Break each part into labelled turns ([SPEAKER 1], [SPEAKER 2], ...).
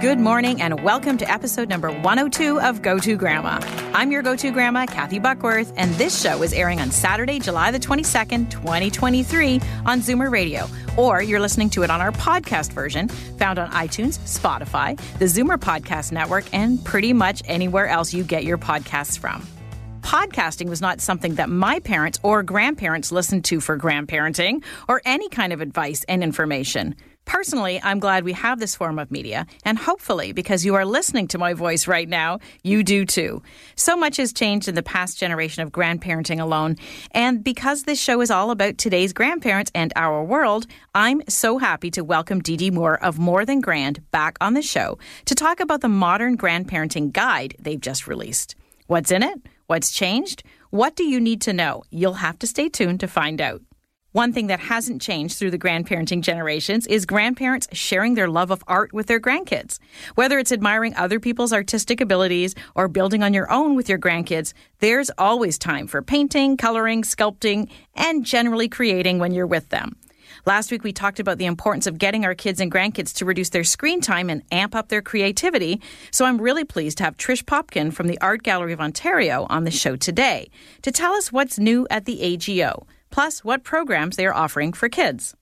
[SPEAKER 1] Good morning and welcome to episode number 102 of Go To Grandma. I'm your go to grandma, Kathy Buckworth, and this show is airing on Saturday, July the 22nd, 2023 on Zoomer Radio, or you're listening to it on our podcast version found on iTunes, Spotify, the Zoomer Podcast Network, and pretty much anywhere else you get your podcasts from podcasting was not something that my parents or grandparents listened to for grandparenting or any kind of advice and information. Personally, I'm glad we have this form of media, and hopefully, because you are listening to my voice right now, you do too. So much has changed in the past generation of grandparenting alone, and because this show is all about today's grandparents and our world, I'm so happy to welcome Dee Dee Moore of More Than Grand back on the show to talk about the modern grandparenting guide they've just released. What's in it? What's changed? What do you need to know? You'll have to stay tuned to find out. One thing that hasn't changed through the grandparenting generations is grandparents sharing their love of art with their grandkids. Whether it's admiring other people's artistic abilities or building on your own with your grandkids, there's always time for painting, coloring, sculpting, and generally creating when you're with them. Last week, we talked about the importance of getting our kids and grandkids to reduce their screen time and amp up their creativity. So I'm really pleased to have Trish Popkin from the Art Gallery of Ontario on the show today to tell us what's new at the AGO plus what programs they are offering for kids.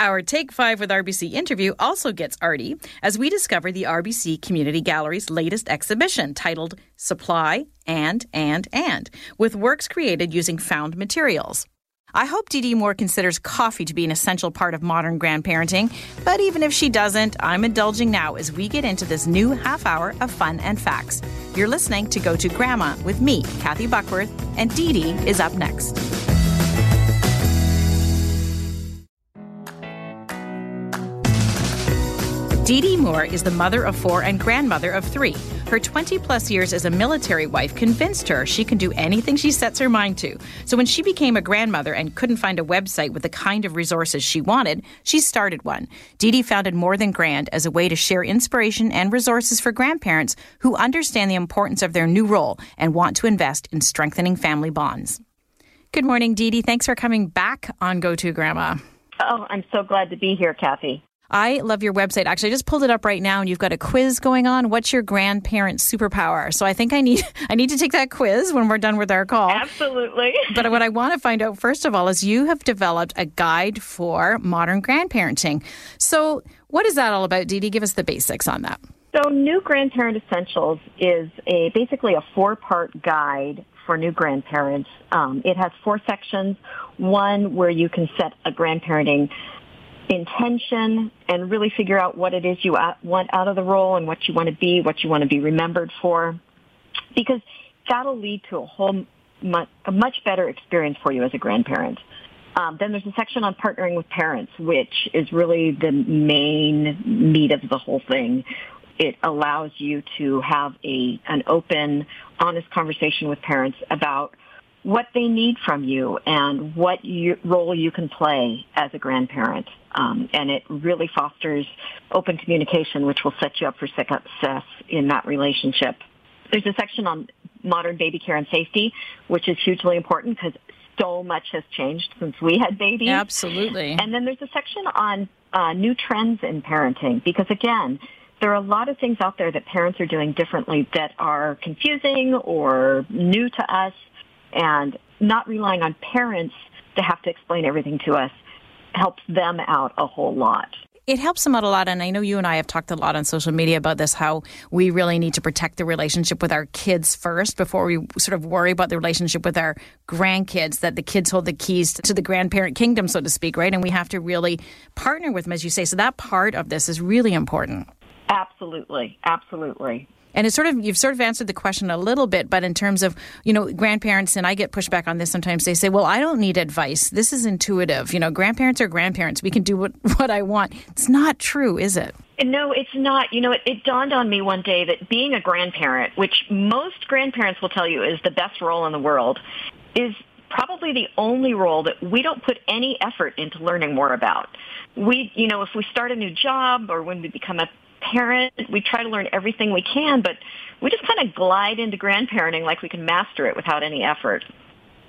[SPEAKER 1] Our Take 5 with RBC interview also gets arty as we discover the RBC Community Gallery's latest exhibition titled Supply and and and with works created using found materials. I hope Dee Moore considers coffee to be an essential part of modern grandparenting, but even if she doesn't, I'm indulging now as we get into this new half hour of fun and facts. You're listening to Go to Grandma with me, Kathy Buckworth, and Dee Dee is up next. Dee Dee Moore is the mother of four and grandmother of three. Her 20 plus years as a military wife convinced her she can do anything she sets her mind to. So when she became a grandmother and couldn't find a website with the kind of resources she wanted, she started one. Dee Dee founded More Than Grand as a way to share inspiration and resources for grandparents who understand the importance of their new role and want to invest in strengthening family bonds. Good morning, Dee Dee. Thanks for coming back on Go To Grandma.
[SPEAKER 2] Oh, I'm so glad to be here, Kathy.
[SPEAKER 1] I love your website. Actually, I just pulled it up right now, and you've got a quiz going on. What's your grandparent superpower? So I think I need I need to take that quiz when we're done with our call.
[SPEAKER 2] Absolutely.
[SPEAKER 1] but what I want to find out first of all is you have developed a guide for modern grandparenting. So what is that all about, Dee Dee? Give us the basics on that.
[SPEAKER 2] So New Grandparent Essentials is a basically a four-part guide for new grandparents. Um, it has four sections. One where you can set a grandparenting intention and really figure out what it is you want out of the role and what you want to be, what you want to be remembered for, because that'll lead to a whole much, a much better experience for you as a grandparent. Um, then there's a section on partnering with parents, which is really the main meat of the whole thing. It allows you to have a an open, honest conversation with parents about what they need from you and what you, role you can play as a grandparent. Um, and it really fosters open communication, which will set you up for success in that relationship. There's a section on modern baby care and safety, which is hugely important because so much has changed since we had babies.
[SPEAKER 1] Absolutely.
[SPEAKER 2] And then there's a section on uh, new trends in parenting because again, there are a lot of things out there that parents are doing differently that are confusing or new to us and not relying on parents to have to explain everything to us helps them out a whole lot
[SPEAKER 1] it helps them out a lot. And I know you and I have talked a lot on social media about this, how we really need to protect the relationship with our kids first before we sort of worry about the relationship with our grandkids, that the kids hold the keys to the grandparent kingdom, so to speak, right? And we have to really partner with them, as you say. So that part of this is really important.
[SPEAKER 2] Absolutely. Absolutely.
[SPEAKER 1] And it's sort of you've sort of answered the question a little bit, but in terms of you know grandparents, and I get pushback on this sometimes. They say, "Well, I don't need advice. This is intuitive. You know, grandparents are grandparents. We can do what what I want." It's not true, is it?
[SPEAKER 2] No, it's not. You know, it, it dawned on me one day that being a grandparent, which most grandparents will tell you is the best role in the world, is probably the only role that we don't put any effort into learning more about. We, you know, if we start a new job or when we become a parent, we try to learn everything we can, but we just kind of glide into grandparenting like we can master it without any effort.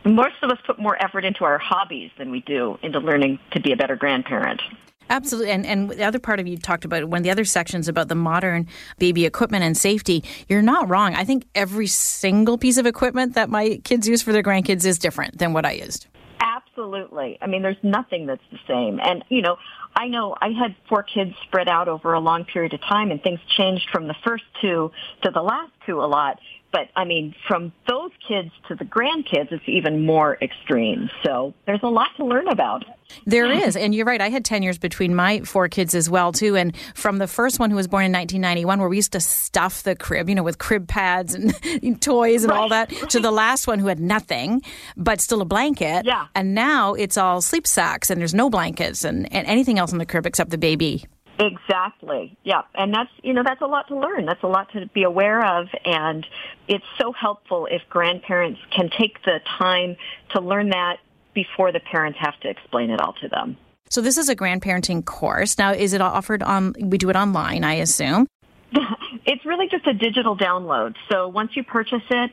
[SPEAKER 2] Most of us put more effort into our hobbies than we do into learning to be a better grandparent.
[SPEAKER 1] Absolutely. And, and the other part of you talked about one of the other sections about the modern baby equipment and safety. You're not wrong. I think every single piece of equipment that my kids use for their grandkids is different than what I used.
[SPEAKER 2] Absolutely. I mean, there's nothing that's the same. And, you know, I know I had four kids spread out over a long period of time and things changed from the first two to the last two a lot but I mean, from those kids to the grandkids, it's even more extreme. So there's a lot to learn about.
[SPEAKER 1] There is, and you're right. I had ten years between my four kids as well too. And from the first one who was born in 1991, where we used to stuff the crib, you know, with crib pads and toys and
[SPEAKER 2] right,
[SPEAKER 1] all that, to the last one who had nothing but still a blanket.
[SPEAKER 2] Yeah.
[SPEAKER 1] And now it's all sleep sacks and there's no blankets and, and anything else in the crib except the baby.
[SPEAKER 2] Exactly. Yeah. And that's, you know, that's a lot to learn. That's a lot to be aware of. And it's so helpful if grandparents can take the time to learn that before the parents have to explain it all to them.
[SPEAKER 1] So this is a grandparenting course. Now, is it offered on, we do it online, I assume?
[SPEAKER 2] it's really just a digital download. So once you purchase it,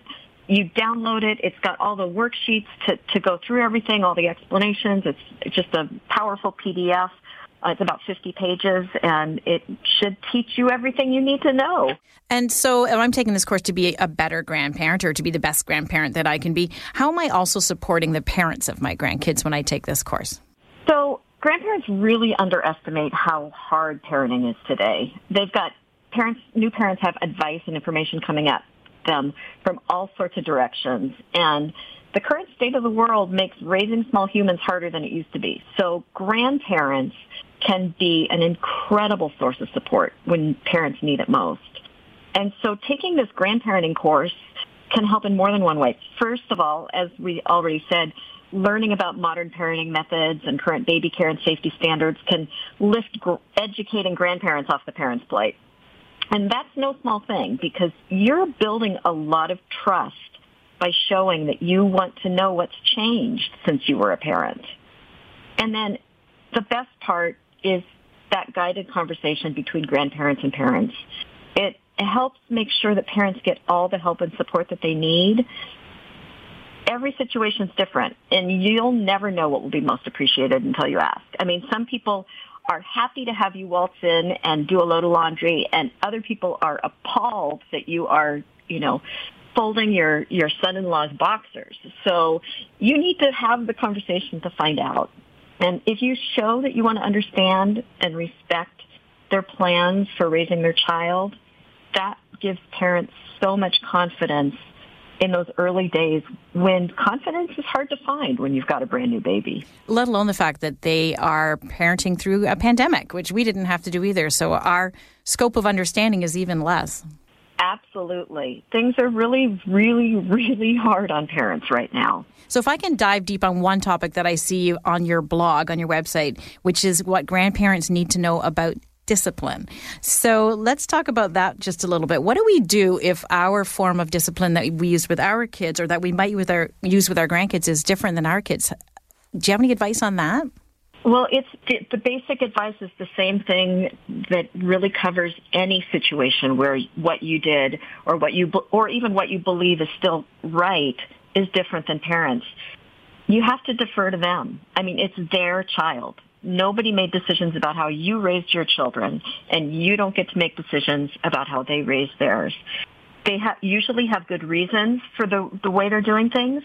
[SPEAKER 2] you download it. It's got all the worksheets to, to go through everything, all the explanations. It's just a powerful PDF. Uh, it's about 50 pages and it should teach you everything you need to know.
[SPEAKER 1] And so if I'm taking this course to be a better grandparent or to be the best grandparent that I can be, how am I also supporting the parents of my grandkids when I take this course?
[SPEAKER 2] So grandparents really underestimate how hard parenting is today. They've got parents, new parents have advice and information coming at them from all sorts of directions. And the current state of the world makes raising small humans harder than it used to be. So grandparents can be an incredible source of support when parents need it most. And so taking this grandparenting course can help in more than one way. First of all, as we already said, learning about modern parenting methods and current baby care and safety standards can lift educating grandparents off the parents' plate. And that's no small thing because you're building a lot of trust by showing that you want to know what's changed since you were a parent. And then the best part is that guided conversation between grandparents and parents. It helps make sure that parents get all the help and support that they need. Every situation is different, and you'll never know what will be most appreciated until you ask. I mean, some people are happy to have you waltz in and do a load of laundry, and other people are appalled that you are, you know, folding your, your son-in-law's boxers. So you need to have the conversation to find out. And if you show that you want to understand and respect their plans for raising their child, that gives parents so much confidence in those early days when confidence is hard to find when you've got a brand new baby.
[SPEAKER 1] Let alone the fact that they are parenting through a pandemic, which we didn't have to do either. So our scope of understanding is even less.
[SPEAKER 2] Absolutely. Things are really, really, really hard on parents right now.
[SPEAKER 1] So, if I can dive deep on one topic that I see on your blog, on your website, which is what grandparents need to know about discipline. So, let's talk about that just a little bit. What do we do if our form of discipline that we use with our kids or that we might with our, use with our grandkids is different than our kids? Do you have any advice on that?
[SPEAKER 2] Well, it's the basic advice is the same thing that really covers any situation where what you did or what you or even what you believe is still right is different than parents. You have to defer to them. I mean, it's their child. Nobody made decisions about how you raised your children, and you don't get to make decisions about how they raised theirs. They ha- usually have good reasons for the, the way they're doing things,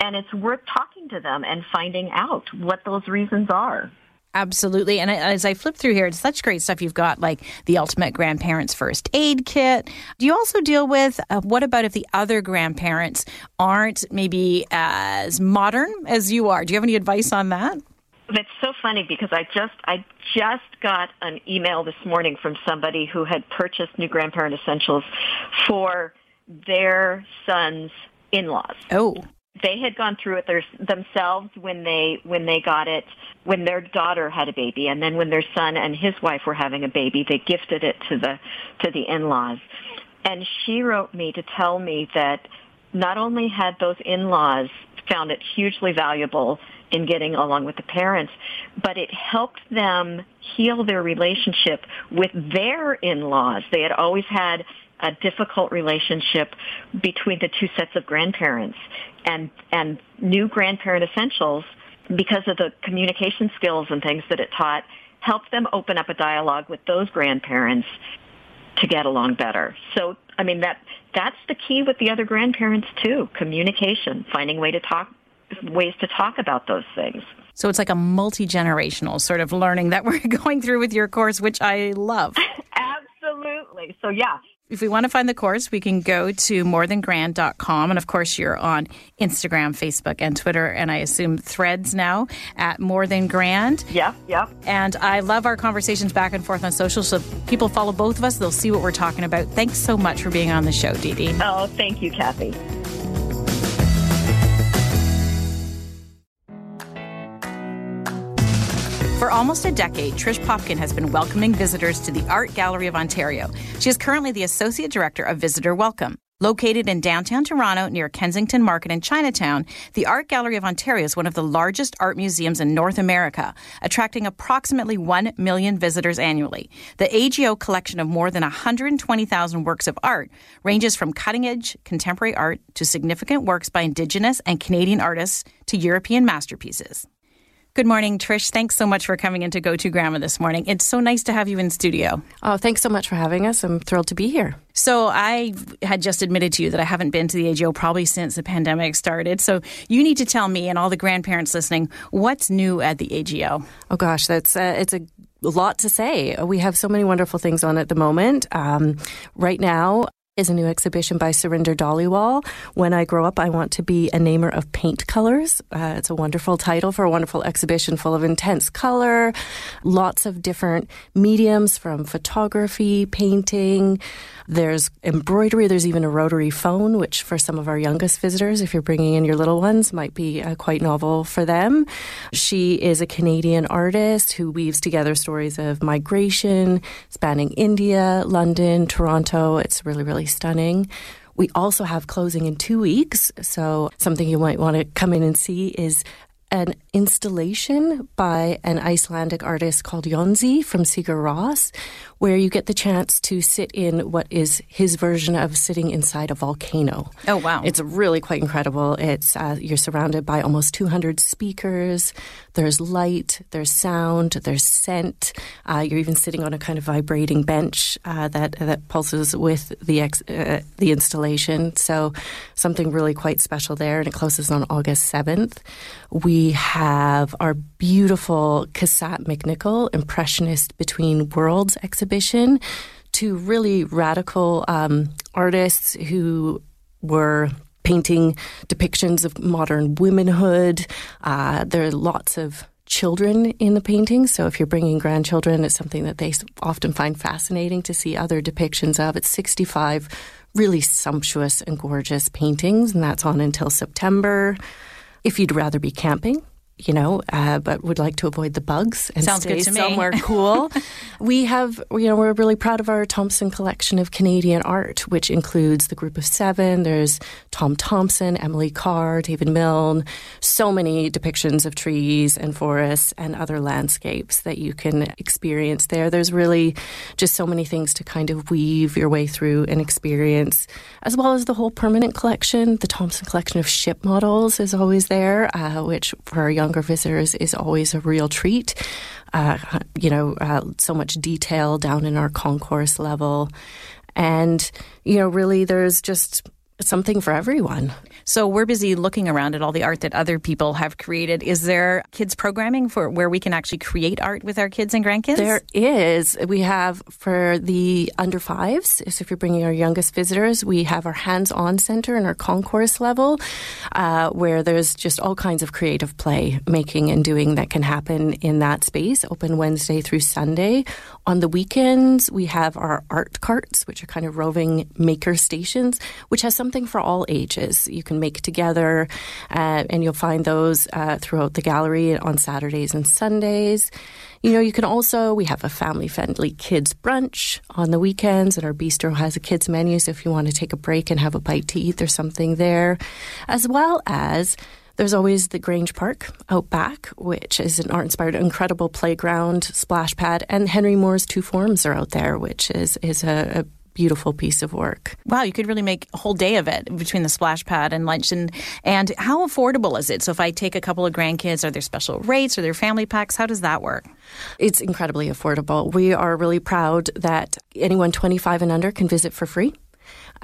[SPEAKER 2] and it's worth talking to them and finding out what those reasons are.
[SPEAKER 1] Absolutely. And as I flip through here, it's such great stuff you've got, like the Ultimate Grandparents First Aid Kit. Do you also deal with uh, what about if the other grandparents aren't maybe as modern as you are? Do you have any advice on that?
[SPEAKER 2] That's so funny because I just I just got an email this morning from somebody who had purchased new grandparent essentials for their son's in-laws.
[SPEAKER 1] Oh
[SPEAKER 2] they had gone through it their, themselves when they when they got it when their daughter had a baby. And then when their son and his wife were having a baby they gifted it to the to the in-laws. And she wrote me to tell me that not only had those in-laws found it hugely valuable in getting along with the parents, but it helped them heal their relationship with their in-laws. They had always had a difficult relationship between the two sets of grandparents and and new grandparent essentials because of the communication skills and things that it taught helped them open up a dialogue with those grandparents to get along better. So I mean that that's the key with the other grandparents too, communication, finding way to talk ways to talk about those things.
[SPEAKER 1] So it's like a multi-generational sort of learning that we're going through with your course, which I love.
[SPEAKER 2] Absolutely. So yeah,
[SPEAKER 1] if we want to find the course, we can go to morethangrand.com. And of course, you're on Instagram, Facebook, and Twitter, and I assume threads now at More Than Grand.
[SPEAKER 2] Yeah, yeah.
[SPEAKER 1] And I love our conversations back and forth on social. So people follow both of us, they'll see what we're talking about. Thanks so much for being on the show, Dee Dee.
[SPEAKER 2] Oh, thank you, Kathy.
[SPEAKER 1] For almost a decade, Trish Popkin has been welcoming visitors to the Art Gallery of Ontario. She is currently the Associate Director of Visitor Welcome. Located in downtown Toronto near Kensington Market in Chinatown, the Art Gallery of Ontario is one of the largest art museums in North America, attracting approximately 1 million visitors annually. The AGO collection of more than 120,000 works of art ranges from cutting edge contemporary art to significant works by Indigenous and Canadian artists to European masterpieces. Good morning, Trish. Thanks so much for coming into Go To Grandma this morning. It's so nice to have you in studio.
[SPEAKER 3] Oh, thanks so much for having us. I'm thrilled to be here.
[SPEAKER 1] So I had just admitted to you that I haven't been to the AGO probably since the pandemic started. So you need to tell me and all the grandparents listening what's new at the AGO.
[SPEAKER 3] Oh gosh, that's uh, it's a lot to say. We have so many wonderful things on at the moment. Um, right now, is a new exhibition by Sarindar Dhaliwal. When I grow up, I want to be a namer of paint colors. Uh, it's a wonderful title for a wonderful exhibition full of intense color, lots of different mediums from photography, painting. There's embroidery. There's even a rotary phone, which for some of our youngest visitors, if you're bringing in your little ones, might be uh, quite novel for them. She is a Canadian artist who weaves together stories of migration, spanning India, London, Toronto. It's really, really stunning. We also have closing in two weeks. So, something you might want to come in and see is an installation by an Icelandic artist called Jónsi from Sigur Rós, where you get the chance to sit in what is his version of sitting inside a volcano.
[SPEAKER 1] Oh wow!
[SPEAKER 3] It's really quite incredible. It's uh, you're surrounded by almost 200 speakers. There's light, there's sound, there's scent. Uh, you're even sitting on a kind of vibrating bench uh, that that pulses with the ex, uh, the installation. So something really quite special there, and it closes on August 7th. We have our beautiful Cassatt McNicoll Impressionist Between Worlds exhibition to really radical um, artists who were painting depictions of modern womanhood. Uh, there are lots of children in the paintings. So if you're bringing grandchildren, it's something that they often find fascinating to see other depictions of. It's 65 really sumptuous and gorgeous paintings, and that's on until September. If you'd rather be camping, you know, uh, but would like to avoid the bugs and
[SPEAKER 1] Sounds
[SPEAKER 3] stay somewhere
[SPEAKER 1] me.
[SPEAKER 3] cool. we have, you know, we're really proud of our Thomson collection of Canadian art, which includes the Group of Seven. There's Tom Thomson, Emily Carr, David Milne. So many depictions of trees and forests and other landscapes that you can experience there. There's really just so many things to kind of weave your way through and experience, as well as the whole permanent collection. The Thomson collection of ship models is always there, uh, which for our young younger visitors is always a real treat. Uh, you know, uh, so much detail down in our concourse level. And, you know, really there's just something for everyone.
[SPEAKER 1] So we're busy looking around at all the art that other people have created. Is there kids programming for where we can actually create art with our kids and grandkids?
[SPEAKER 3] There is. We have for the under fives. So if you're bringing our youngest visitors, we have our hands-on center and our concourse level, uh, where there's just all kinds of creative play making and doing that can happen in that space. Open Wednesday through Sunday. On the weekends, we have our art carts, which are kind of roving maker stations, which has something for all ages. You can make together. Uh, and you'll find those uh, throughout the gallery on Saturdays and Sundays. You know, you can also, we have a family friendly kids brunch on the weekends, and our bistro has a kids menu. So if you want to take a break and have a bite to eat, there's something there, as well as there's always the Grange Park out back, which is an art inspired, incredible playground, splash pad, and Henry Moore's Two Forms are out there, which is, is a, a beautiful piece of work.
[SPEAKER 1] Wow, you could really make a whole day of it between the splash pad and lunch. And, and how affordable is it? So if I take a couple of grandkids, are there special rates? Are there family packs? How does that work?
[SPEAKER 3] It's incredibly affordable. We are really proud that anyone 25 and under can visit for free.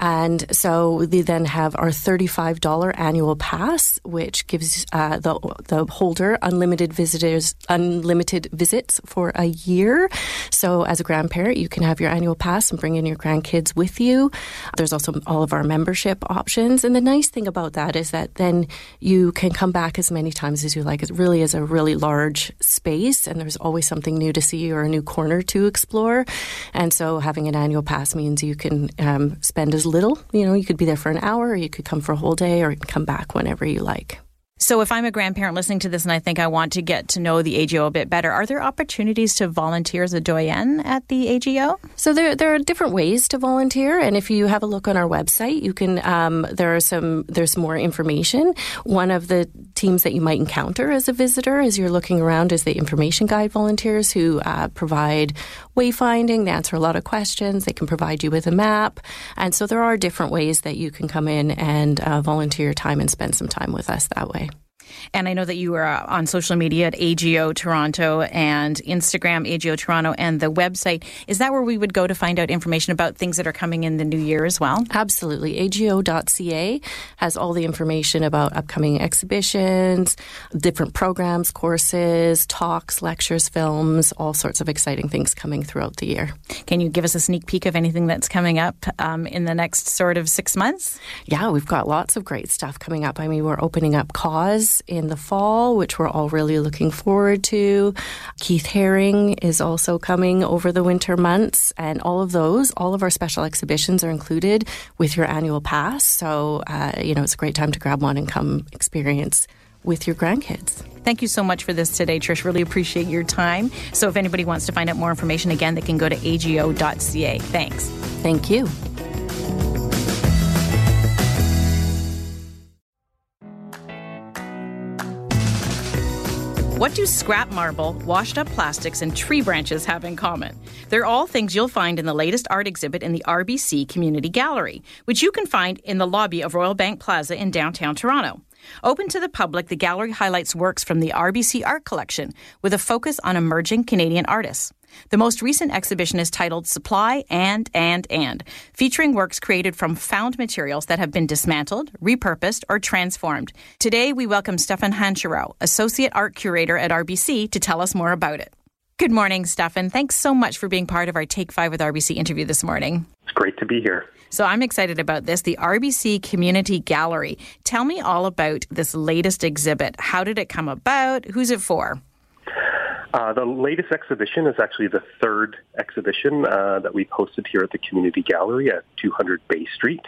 [SPEAKER 3] And so we then have our $35 annual pass, which gives uh, the, the holder unlimited visitors, unlimited visits for a year. So as a grandparent, you can have your annual pass and bring in your grandkids with you. There's also all of our membership options. And the nice thing about that is that then you can come back as many times as you like. It really is a really large space and there's always something new to see or a new corner to explore. And so having an annual pass means you can um, spend as little. You know, you could be there for an hour, or you could come for a whole day, or come back whenever you like.
[SPEAKER 1] So, if I'm a grandparent listening to this and I think I want to get to know the AGO a bit better, are there opportunities to volunteer as a doyen at the AGO?
[SPEAKER 3] So, there, there are different ways to volunteer, and if you have a look on our website, you can. Um, there are some. There's more information. One of the teams that you might encounter as a visitor as you're looking around is the information guide volunteers who uh, provide wayfinding. They answer a lot of questions. They can provide you with a map, and so there are different ways that you can come in and uh, volunteer your time and spend some time with us that way.
[SPEAKER 1] And I know that you are uh, on social media at AGO Toronto and Instagram, AGO Toronto, and the website. Is that where we would go to find out information about things that are coming in the new year as well?
[SPEAKER 3] Absolutely. AGO.ca has all the information about upcoming exhibitions, different programs, courses, talks, lectures, films, all sorts of exciting things coming throughout the year.
[SPEAKER 1] Can you give us a sneak peek of anything that's coming up um, in the next sort of six months?
[SPEAKER 3] Yeah, we've got lots of great stuff coming up. I mean, we're opening up Cause in the fall, which we're all really looking forward to. Keith Haring is also coming over the winter months, and all of those, all of our special exhibitions are included with your annual pass. So, uh, you know, it's a great time to grab one and come experience with your grandkids.
[SPEAKER 1] Thank you so much for this today, Trish. Really appreciate your time. So, if anybody wants to find out more information, again, they can go to ago.ca. Thanks.
[SPEAKER 3] Thank you.
[SPEAKER 1] What do scrap marble, washed up plastics, and tree branches have in common? They're all things you'll find in the latest art exhibit in the RBC Community Gallery, which you can find in the lobby of Royal Bank Plaza in downtown Toronto. Open to the public, the gallery highlights works from the RBC Art Collection with a focus on emerging Canadian artists. The most recent exhibition is titled Supply and, and, and, featuring works created from found materials that have been dismantled, repurposed, or transformed. Today, we welcome Stefan Hancherow, Associate Art Curator at RBC, to tell us more about it. Good morning, Stefan. Thanks so much for being part of our Take 5 with RBC interview this morning.
[SPEAKER 4] It's great to be here.
[SPEAKER 1] So I'm excited about this, the RBC Community Gallery. Tell me all about this latest exhibit. How did it come about? Who's it for?
[SPEAKER 4] Uh, the latest exhibition is actually the third exhibition uh, that we've hosted here at the Community Gallery at 200 Bay Street.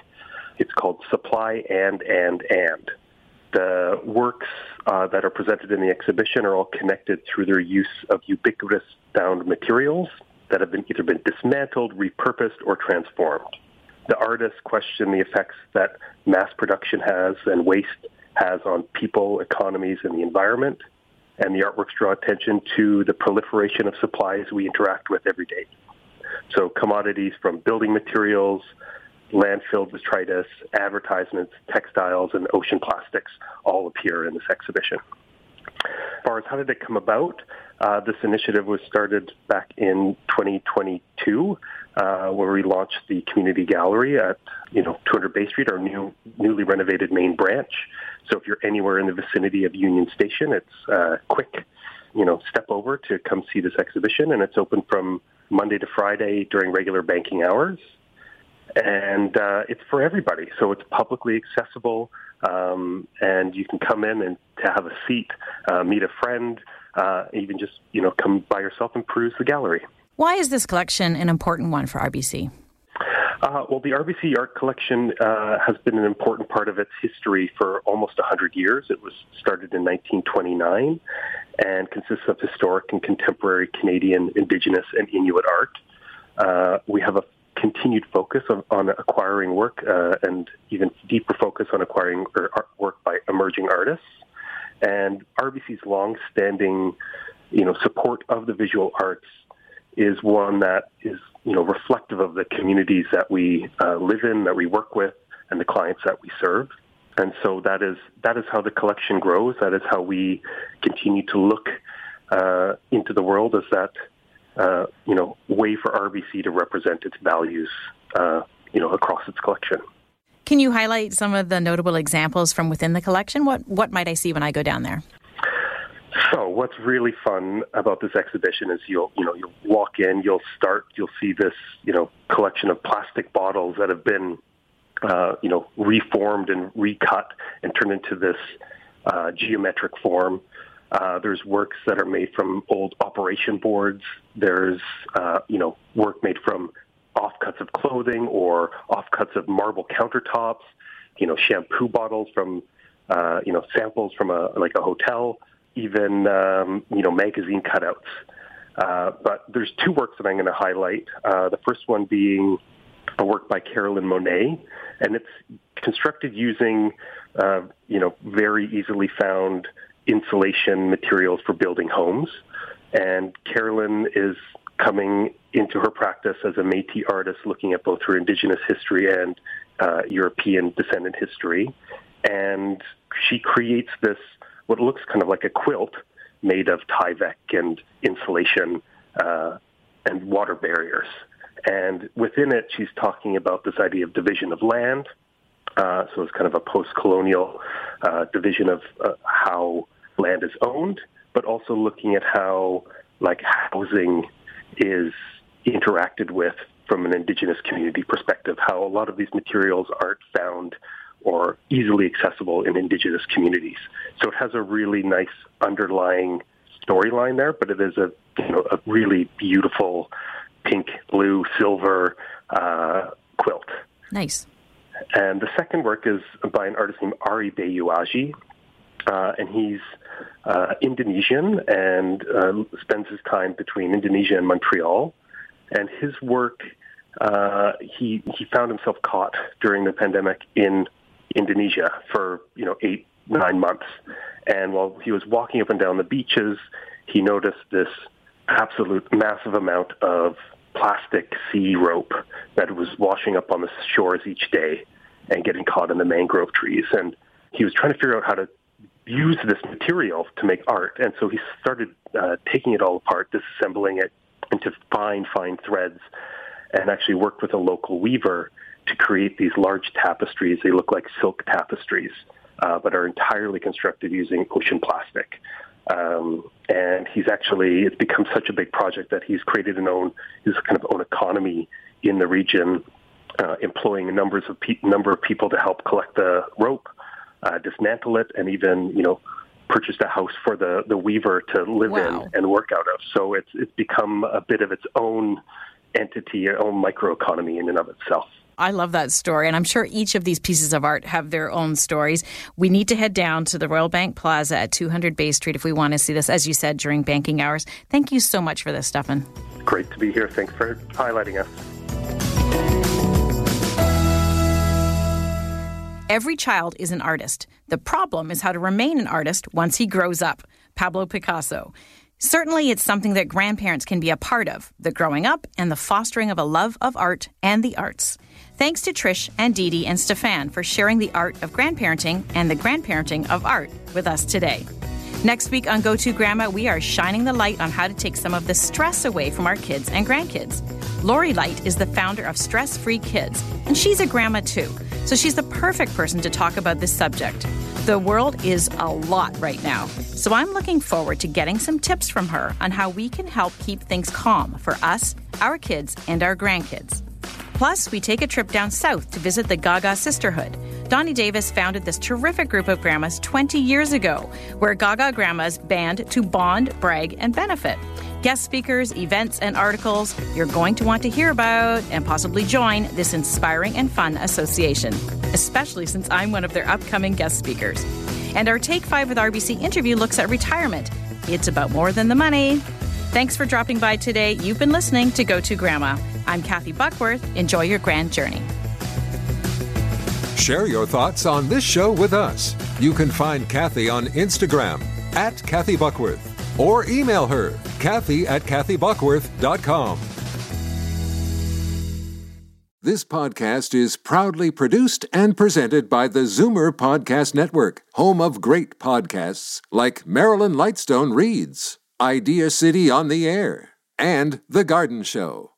[SPEAKER 4] It's called Supply and and and. The works uh, that are presented in the exhibition are all connected through their use of ubiquitous found materials that have been either been dismantled, repurposed, or transformed. The artists question the effects that mass production has and waste has on people, economies, and the environment and the artworks draw attention to the proliferation of supplies we interact with every day. So commodities from building materials, landfill detritus, advertisements, textiles, and ocean plastics all appear in this exhibition. As far as how did it come about, uh, this initiative was started back in 2022, uh, where we launched the community gallery at you know 200 Bay Street, our new newly renovated main branch. So if you're anywhere in the vicinity of Union Station, it's uh, quick, you know, step over to come see this exhibition, and it's open from Monday to Friday during regular banking hours, and uh, it's for everybody. So it's publicly accessible, um, and you can come in and to have a seat, uh, meet a friend, uh, even just you know come by yourself and peruse the gallery.
[SPEAKER 1] Why is this collection an important one for RBC?
[SPEAKER 4] Uh, well, the RBC Art Collection uh, has been an important part of its history for almost 100 years. It was started in 1929 and consists of historic and contemporary Canadian, Indigenous, and Inuit art. Uh, we have a continued focus on, on acquiring work uh, and even deeper focus on acquiring work by emerging artists. And RBC's long-standing, you know, support of the visual arts is one that is, you know, reflective of the communities that we uh, live in, that we work with, and the clients that we serve. And so that is that is how the collection grows. That is how we continue to look uh, into the world as that uh, you know way for RBC to represent its values uh, you know across its collection.
[SPEAKER 1] Can you highlight some of the notable examples from within the collection? What what might I see when I go down there?
[SPEAKER 4] So what's really fun about this exhibition is you'll you know you'll walk in, you'll start, you'll see this you know collection of plastic bottles that have been uh, you know, reformed and recut and turned into this uh, geometric form. Uh, there's works that are made from old operation boards. There's, uh, you know, work made from offcuts of clothing or offcuts of marble countertops. You know, shampoo bottles from, uh, you know, samples from a like a hotel. Even, um, you know, magazine cutouts. Uh, but there's two works that I'm going to highlight. Uh, the first one being a work by Carolyn Monnet, and it's constructed using, uh, you know, very easily found insulation materials for building homes. And Carolyn is coming into her practice as a Métis artist, looking at both her Indigenous history and uh, European descendant history. And she creates this, what looks kind of like a quilt made of Tyvek and insulation uh, and water barriers. And within it, she's talking about this idea of division of land. Uh, so it's kind of a post-colonial uh, division of uh, how land is owned, but also looking at how like housing is interacted with from an indigenous community perspective, how a lot of these materials aren't found or easily accessible in indigenous communities. So it has a really nice underlying storyline there, but it is a you know a really beautiful pink, blue, silver uh, quilt.
[SPEAKER 1] Nice.
[SPEAKER 4] And the second work is by an artist named Ari Bayuaji, uh, and he's uh, Indonesian and uh, spends his time between Indonesia and Montreal. And his work, uh, he he found himself caught during the pandemic in Indonesia for you know eight nine months, and while he was walking up and down the beaches, he noticed this absolute massive amount of plastic sea rope that was washing up on the shores each day and getting caught in the mangrove trees. And he was trying to figure out how to use this material to make art. And so he started uh, taking it all apart, disassembling it into fine, fine threads, and actually worked with a local weaver to create these large tapestries. They look like silk tapestries, uh, but are entirely constructed using ocean plastic. Um, and he's actually it's become such a big project that he's created an own his kind of own economy in the region, uh, employing numbers of pe- number of people to help collect the rope, uh, dismantle it, and even you know purchased a house for the the weaver to live wow. in and work out of. So it's it's become a bit of its own entity, its own microeconomy in and of itself.
[SPEAKER 1] I love that story, and I'm sure each of these pieces of art have their own stories. We need to head down to the Royal Bank Plaza at 200 Bay Street if we want to see this, as you said, during banking hours. Thank you so much for this, Stefan.
[SPEAKER 4] Great to be here. Thanks for highlighting us.
[SPEAKER 1] Every child is an artist. The problem is how to remain an artist once he grows up. Pablo Picasso. Certainly, it's something that grandparents can be a part of the growing up and the fostering of a love of art and the arts. Thanks to Trish and Dee Dee and Stefan for sharing the art of grandparenting and the grandparenting of art with us today. Next week on Go To Grandma, we are shining the light on how to take some of the stress away from our kids and grandkids. Lori Light is the founder of Stress Free Kids, and she's a grandma too, so she's the perfect person to talk about this subject. The world is a lot right now, so I'm looking forward to getting some tips from her on how we can help keep things calm for us, our kids, and our grandkids. Plus, we take a trip down south to visit the Gaga Sisterhood. Donnie Davis founded this terrific group of grandmas 20 years ago, where Gaga grandmas band to bond, brag, and benefit. guest speakers, events, and articles you're going to want to hear about and possibly join this inspiring and fun association, especially since I'm one of their upcoming guest speakers. And our Take 5 with RBC interview looks at retirement. It's about more than the money. Thanks for dropping by today. You've been listening to Go To Grandma. I'm Kathy Buckworth. Enjoy your grand journey.
[SPEAKER 5] Share your thoughts on this show with us. You can find Kathy on Instagram at Kathy Buckworth or email her, Kathy at KathyBuckworth.com. This podcast is proudly produced and presented by the Zoomer Podcast Network, home of great podcasts like Marilyn Lightstone Reads, Idea City on the Air, and The Garden Show.